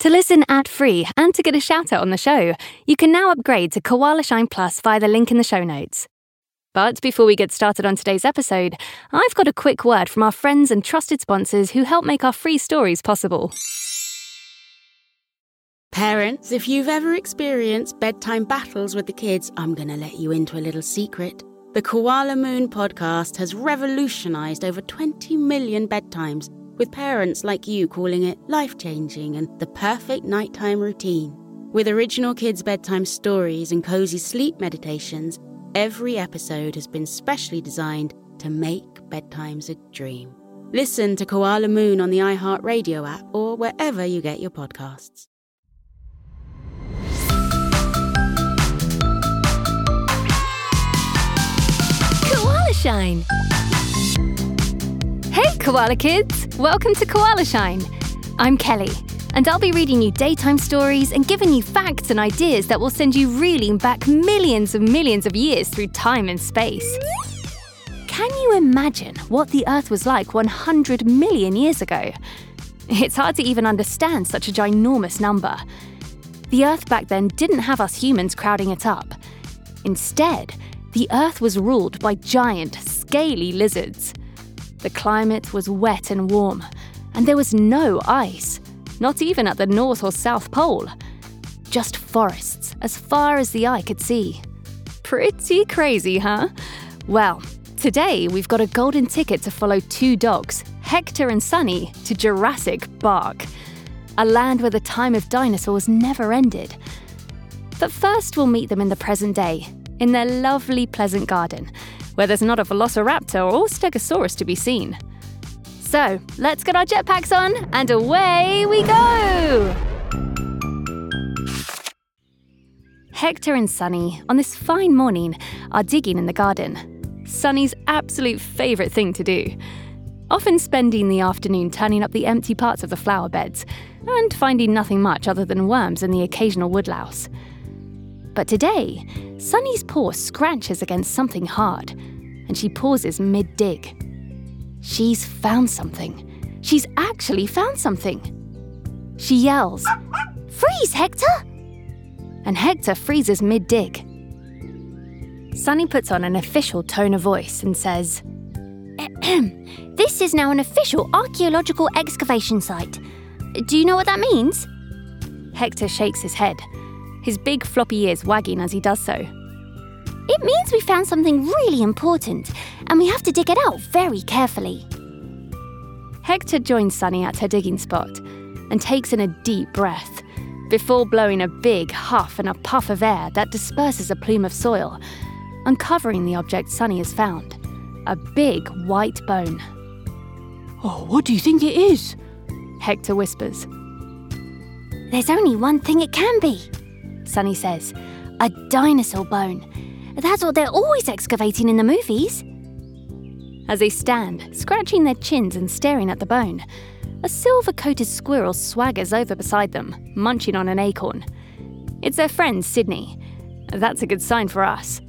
To listen ad free and to get a shout out on the show, you can now upgrade to Koala Shine Plus via the link in the show notes. But before we get started on today's episode, I've got a quick word from our friends and trusted sponsors who help make our free stories possible. Parents, if you've ever experienced bedtime battles with the kids, I'm going to let you into a little secret. The Koala Moon podcast has revolutionized over 20 million bedtimes, with parents like you calling it life changing and the perfect nighttime routine. With original kids' bedtime stories and cozy sleep meditations, every episode has been specially designed to make bedtimes a dream. Listen to Koala Moon on the iHeartRadio app or wherever you get your podcasts. Koala Shine! Hey, Koala Kids! Welcome to Koala Shine. I'm Kelly, and I'll be reading you daytime stories and giving you facts and ideas that will send you reeling back millions and millions of years through time and space. Can you imagine what the Earth was like 100 million years ago? It's hard to even understand such a ginormous number. The Earth back then didn't have us humans crowding it up. Instead, the Earth was ruled by giant, scaly lizards. The climate was wet and warm, and there was no ice, not even at the North or South Pole. Just forests as far as the eye could see. Pretty crazy, huh? Well, today we've got a golden ticket to follow two dogs, Hector and Sunny, to Jurassic Bark, a land where the time of dinosaurs never ended. But first, we'll meet them in the present day, in their lovely pleasant garden, where there's not a velociraptor or stegosaurus to be seen. So, let's get our jetpacks on and away we go! Hector and Sunny, on this fine morning, are digging in the garden. Sunny's absolute favourite thing to do. Often spending the afternoon turning up the empty parts of the flower beds and finding nothing much other than worms and the occasional woodlouse. But today, Sunny's paw scratches against something hard, and she pauses mid dig. She's found something. She's actually found something. She yells, Freeze, Hector! And Hector freezes mid dig. Sunny puts on an official tone of voice and says, This is now an official archaeological excavation site. Do you know what that means? Hector shakes his head, his big floppy ears wagging as he does so. It means we found something really important, and we have to dig it out very carefully. Hector joins Sunny at her digging spot and takes in a deep breath before blowing a big huff and a puff of air that disperses a plume of soil, uncovering the object Sunny has found a big white bone. Oh, what do you think it is? Hector whispers. There's only one thing it can be, Sunny says a dinosaur bone. That's what they're always excavating in the movies. As they stand, scratching their chins and staring at the bone, a silver coated squirrel swaggers over beside them, munching on an acorn. It's their friend Sydney. That's a good sign for us.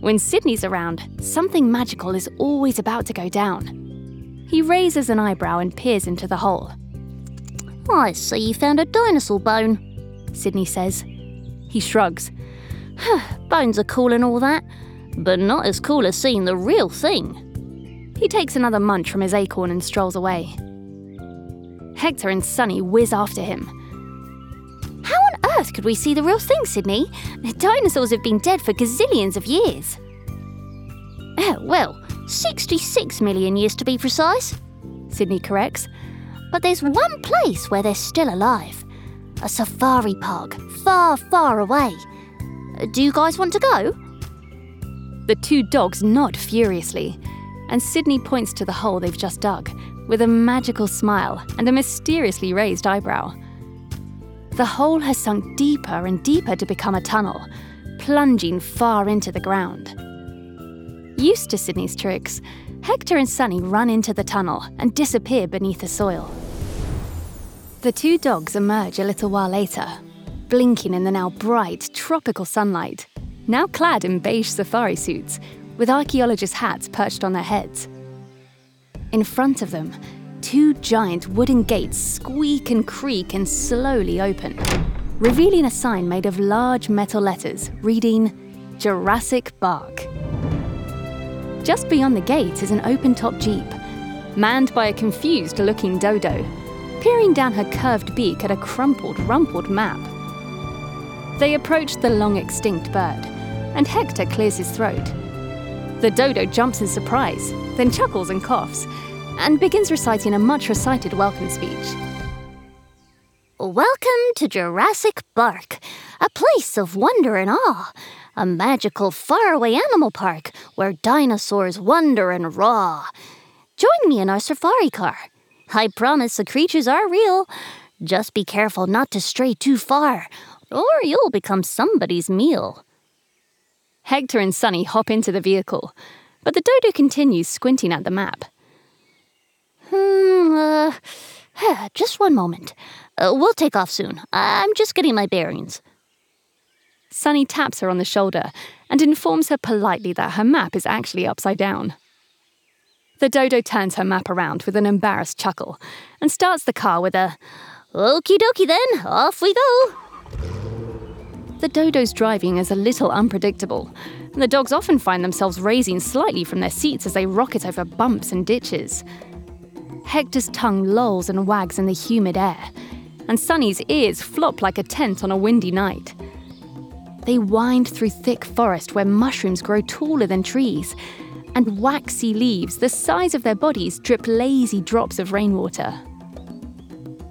When Sydney's around, something magical is always about to go down. He raises an eyebrow and peers into the hole. I see you found a dinosaur bone, Sydney says. He shrugs. Bones are cool and all that, but not as cool as seeing the real thing. He takes another munch from his acorn and strolls away. Hector and Sunny whiz after him. How on earth could we see the real thing, Sydney? Dinosaurs have been dead for gazillions of years. Oh, well, 66 million years to be precise, Sydney corrects. But there's one place where they're still alive a safari park, far, far away. Do you guys want to go? The two dogs nod furiously, and Sydney points to the hole they've just dug with a magical smile and a mysteriously raised eyebrow. The hole has sunk deeper and deeper to become a tunnel, plunging far into the ground. Used to Sydney's tricks, Hector and Sunny run into the tunnel and disappear beneath the soil. The two dogs emerge a little while later, blinking in the now bright, tropical sunlight, now clad in beige safari suits, with archaeologist hats perched on their heads. In front of them, two giant wooden gates squeak and creak and slowly open, revealing a sign made of large metal letters reading Jurassic Bark. Just beyond the gate is an open top jeep, manned by a confused looking dodo, peering down her curved beak at a crumpled, rumpled map. They approach the long extinct bird, and Hector clears his throat. The dodo jumps in surprise, then chuckles and coughs, and begins reciting a much recited welcome speech. Welcome to Jurassic Bark, a place of wonder and awe, a magical faraway animal park where dinosaurs wonder and roar. Join me in our safari car. I promise the creatures are real. Just be careful not to stray too far, or you'll become somebody's meal. Hector and Sunny hop into the vehicle, but the dodo continues squinting at the map. Hmm, uh, just one moment. Uh, we'll take off soon. I'm just getting my bearings. Sunny taps her on the shoulder and informs her politely that her map is actually upside down. The dodo turns her map around with an embarrassed chuckle and starts the car with a Okie dokie then, off we go. The dodo's driving is a little unpredictable, and the dogs often find themselves raising slightly from their seats as they rocket over bumps and ditches. Hector's tongue lolls and wags in the humid air, and Sunny's ears flop like a tent on a windy night. They wind through thick forest where mushrooms grow taller than trees, and waxy leaves the size of their bodies drip lazy drops of rainwater.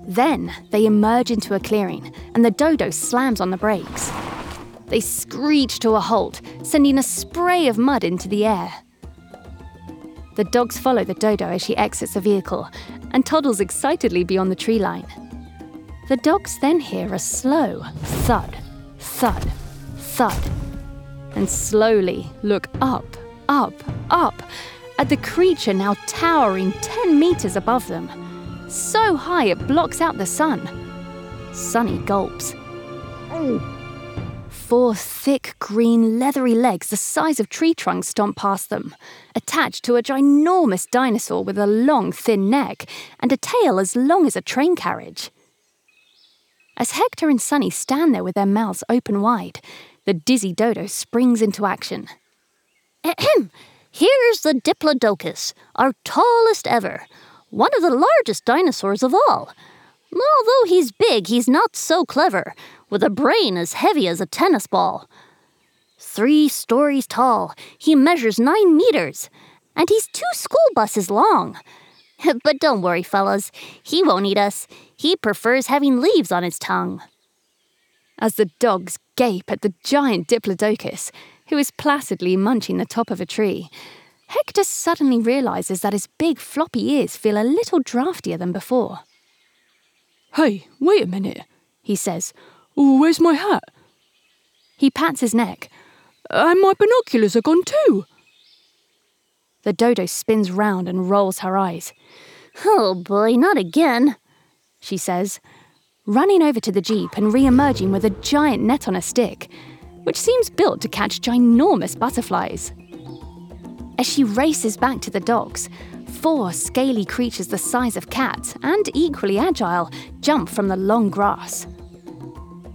Then they emerge into a clearing, and the dodo slams on the brakes. They screech to a halt, sending a spray of mud into the air. The dogs follow the dodo as she exits the vehicle and toddles excitedly beyond the tree line. The dogs then hear a slow thud, thud, thud, and slowly look up, up, up at the creature now towering 10 meters above them. So high it blocks out the sun. Sunny gulps. Four thick, green, leathery legs the size of tree trunks stomp past them, attached to a ginormous dinosaur with a long, thin neck and a tail as long as a train carriage. As Hector and Sunny stand there with their mouths open wide, the dizzy dodo springs into action. Here's the Diplodocus, our tallest ever, one of the largest dinosaurs of all. Although he's big, he's not so clever, with a brain as heavy as a tennis ball. Three stories tall, he measures nine meters, and he's two school buses long. But don't worry, fellas, he won't eat us. He prefers having leaves on his tongue. As the dogs gape at the giant Diplodocus, who is placidly munching the top of a tree, Hector suddenly realizes that his big floppy ears feel a little draftier than before. Hey, wait a minute, he says. Where's my hat? He pats his neck. And my binoculars are gone too. The dodo spins round and rolls her eyes. Oh boy, not again, she says, running over to the jeep and re emerging with a giant net on a stick, which seems built to catch ginormous butterflies. As she races back to the docks, four scaly creatures the size of cats and equally agile jump from the long grass.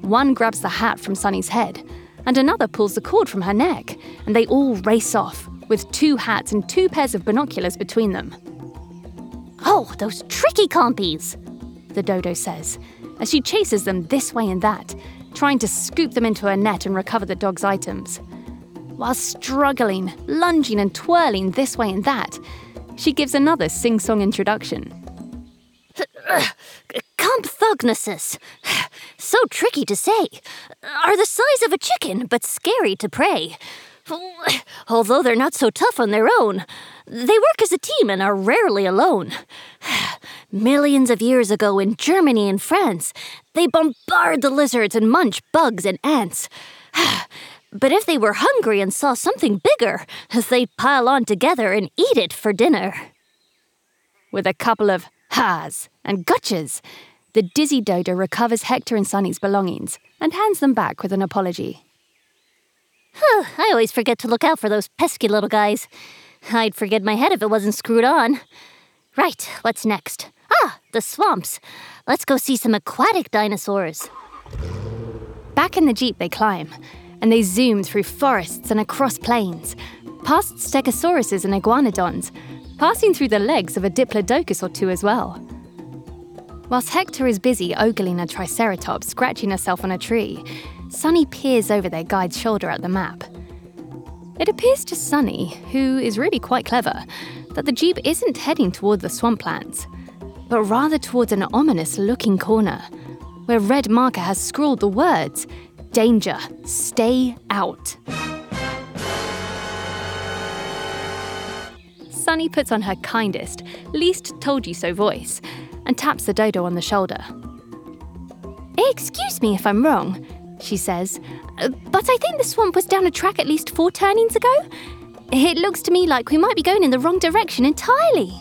One grabs the hat from Sunny's head, and another pulls the cord from her neck, and they all race off, with two hats and two pairs of binoculars between them. Oh, those tricky compies, the dodo says, as she chases them this way and that, trying to scoop them into her net and recover the dog's items. While struggling, lunging, and twirling this way and that, she gives another sing song introduction. Compsognathus. So tricky to say. Are the size of a chicken, but scary to prey. Although they're not so tough on their own, they work as a team and are rarely alone. Millions of years ago in Germany and France, they bombard the lizards and munch bugs and ants. But if they were hungry and saw something bigger, they'd pile on together and eat it for dinner. With a couple of ha's and gutches, the dizzy dodo recovers Hector and Sunny's belongings and hands them back with an apology. I always forget to look out for those pesky little guys. I'd forget my head if it wasn't screwed on. Right, what's next? Ah, the swamps. Let's go see some aquatic dinosaurs. Back in the Jeep, they climb, and they zoom through forests and across plains, past stegosauruses and iguanodons, passing through the legs of a diplodocus or two as well. Whilst Hector is busy ogling a triceratops scratching herself on a tree, Sunny peers over their guide's shoulder at the map. It appears to Sunny, who is really quite clever, that the Jeep isn't heading toward the swamplands, but rather towards an ominous looking corner, where red marker has scrawled the words Danger, stay out. Sunny puts on her kindest, least told you so voice and taps the dodo on the shoulder. Excuse me if I'm wrong, she says, uh, but I think the swamp was down a track at least four turnings ago. It looks to me like we might be going in the wrong direction entirely.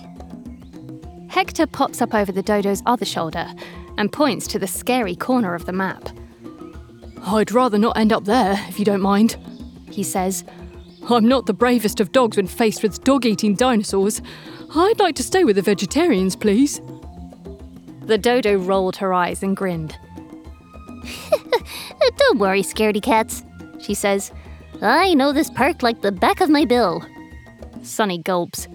Hector pops up over the dodo's other shoulder and points to the scary corner of the map. I'd rather not end up there, if you don't mind, he says. I'm not the bravest of dogs when faced with dog eating dinosaurs. I'd like to stay with the vegetarians, please. The dodo rolled her eyes and grinned. Don't worry, scaredy cats, she says. I know this park like the back of my bill. Sunny gulps.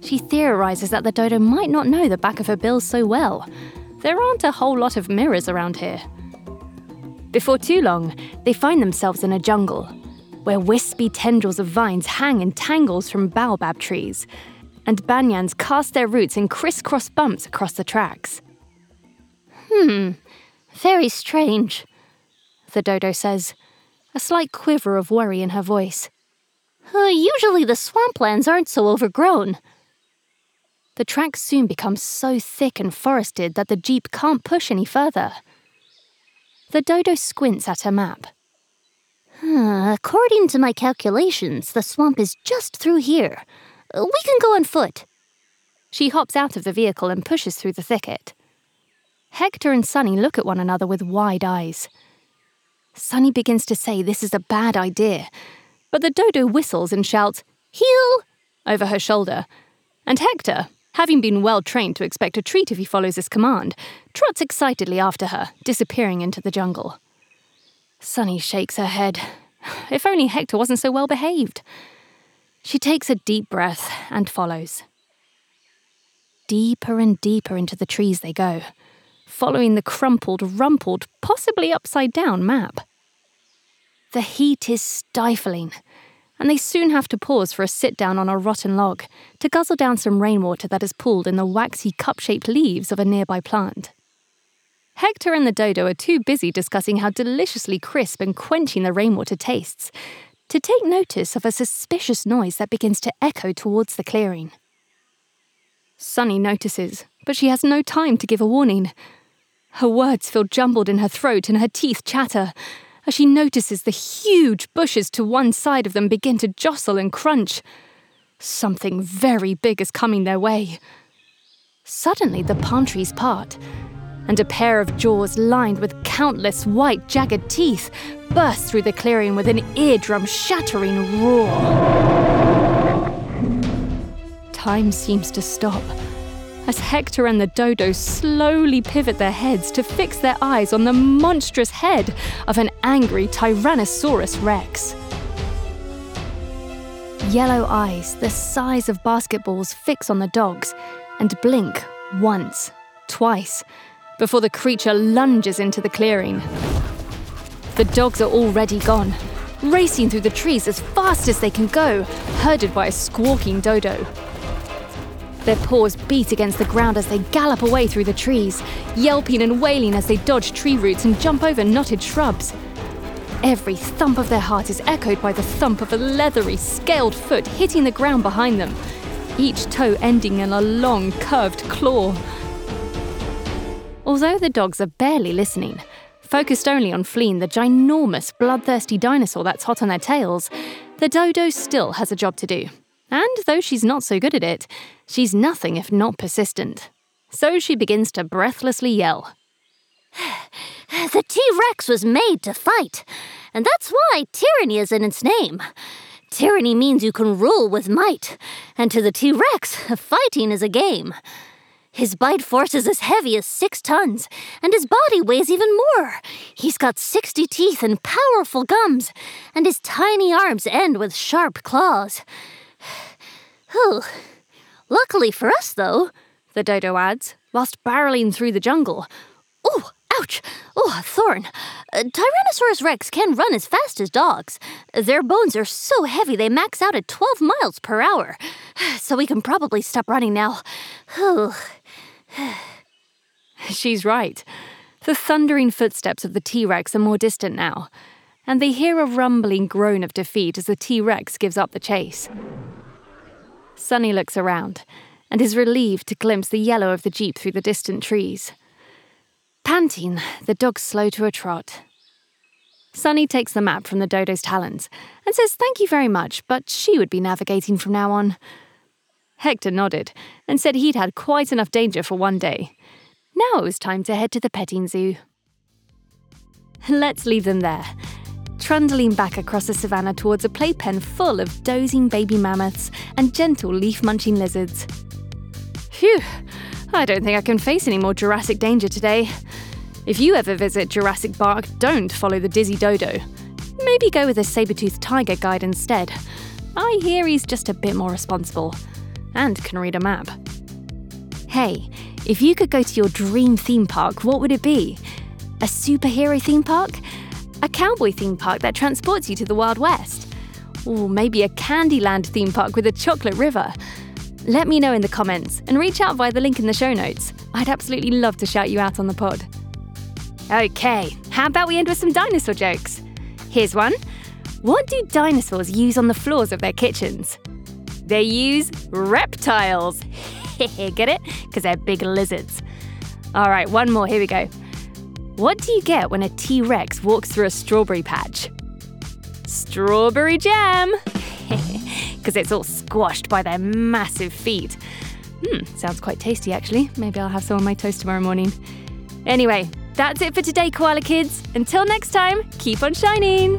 She theorizes that the dodo might not know the back of her bill so well. There aren't a whole lot of mirrors around here. Before too long, they find themselves in a jungle, where wispy tendrils of vines hang in tangles from baobab trees, and banyans cast their roots in crisscross bumps across the tracks. Hmm, very strange, the dodo says, a slight quiver of worry in her voice. Uh, usually the swamplands aren't so overgrown. The tracks soon become so thick and forested that the jeep can't push any further. The dodo squints at her map. Uh, according to my calculations, the swamp is just through here. We can go on foot. She hops out of the vehicle and pushes through the thicket. Hector and Sunny look at one another with wide eyes. Sunny begins to say this is a bad idea, but the dodo whistles and shouts, Heel! over her shoulder, and Hector, having been well trained to expect a treat if he follows his command, trots excitedly after her, disappearing into the jungle. Sunny shakes her head. If only Hector wasn't so well behaved. She takes a deep breath and follows. Deeper and deeper into the trees they go, following the crumpled, rumpled, possibly upside down map. The heat is stifling, and they soon have to pause for a sit down on a rotten log to guzzle down some rainwater that is pooled in the waxy cup shaped leaves of a nearby plant. Hector and the dodo are too busy discussing how deliciously crisp and quenching the rainwater tastes to take notice of a suspicious noise that begins to echo towards the clearing. Sunny notices, but she has no time to give a warning. Her words feel jumbled in her throat and her teeth chatter as she notices the huge bushes to one side of them begin to jostle and crunch. Something very big is coming their way. Suddenly, the palm trees part, and a pair of jaws lined with countless white, jagged teeth burst through the clearing with an eardrum shattering roar. Time seems to stop as Hector and the dodo slowly pivot their heads to fix their eyes on the monstrous head of an angry Tyrannosaurus Rex. Yellow eyes, the size of basketballs, fix on the dogs and blink once, twice, before the creature lunges into the clearing. The dogs are already gone, racing through the trees as fast as they can go, herded by a squawking dodo. Their paws beat against the ground as they gallop away through the trees, yelping and wailing as they dodge tree roots and jump over knotted shrubs. Every thump of their heart is echoed by the thump of a leathery, scaled foot hitting the ground behind them, each toe ending in a long, curved claw. Although the dogs are barely listening, focused only on fleeing the ginormous, bloodthirsty dinosaur that's hot on their tails, the dodo still has a job to do. And though she's not so good at it, she's nothing if not persistent. So she begins to breathlessly yell. The T Rex was made to fight, and that's why tyranny is in its name. Tyranny means you can rule with might, and to the T Rex, fighting is a game. His bite force is as heavy as six tons, and his body weighs even more. He's got 60 teeth and powerful gums, and his tiny arms end with sharp claws. Whew. Luckily for us, though, the dodo adds, whilst barreling through the jungle. Oh, ouch! Oh, thorn. Uh, Tyrannosaurus rex can run as fast as dogs. Their bones are so heavy they max out at 12 miles per hour. So we can probably stop running now. She's right. The thundering footsteps of the T Rex are more distant now, and they hear a rumbling groan of defeat as the T Rex gives up the chase. Sunny looks around and is relieved to glimpse the yellow of the Jeep through the distant trees. Panting, the dogs slow to a trot. Sunny takes the map from the dodo's talons and says thank you very much, but she would be navigating from now on. Hector nodded and said he'd had quite enough danger for one day. Now it was time to head to the petting zoo. Let's leave them there, trundling back across the savannah towards a playpen full of dozing baby mammoths and gentle leaf munching lizards. Phew, I don't think I can face any more Jurassic danger today. If you ever visit Jurassic Bark, don't follow the Dizzy Dodo. Maybe go with a saber-toothed tiger guide instead. I hear he's just a bit more responsible and can read a map. Hey, if you could go to your dream theme park, what would it be? A superhero theme park? A cowboy theme park that transports you to the Wild West? Or maybe a Candyland theme park with a chocolate river? Let me know in the comments and reach out via the link in the show notes. I'd absolutely love to shout you out on the pod. Okay, how about we end with some dinosaur jokes? Here's one. What do dinosaurs use on the floors of their kitchens? They use reptiles. Get it? Because they're big lizards. All right, one more. Here we go. What do you get when a T Rex walks through a strawberry patch? Strawberry jam! Because it's all squashed by their massive feet. Hmm, sounds quite tasty actually. Maybe I'll have some on my toast tomorrow morning. Anyway, that's it for today, Koala Kids. Until next time, keep on shining!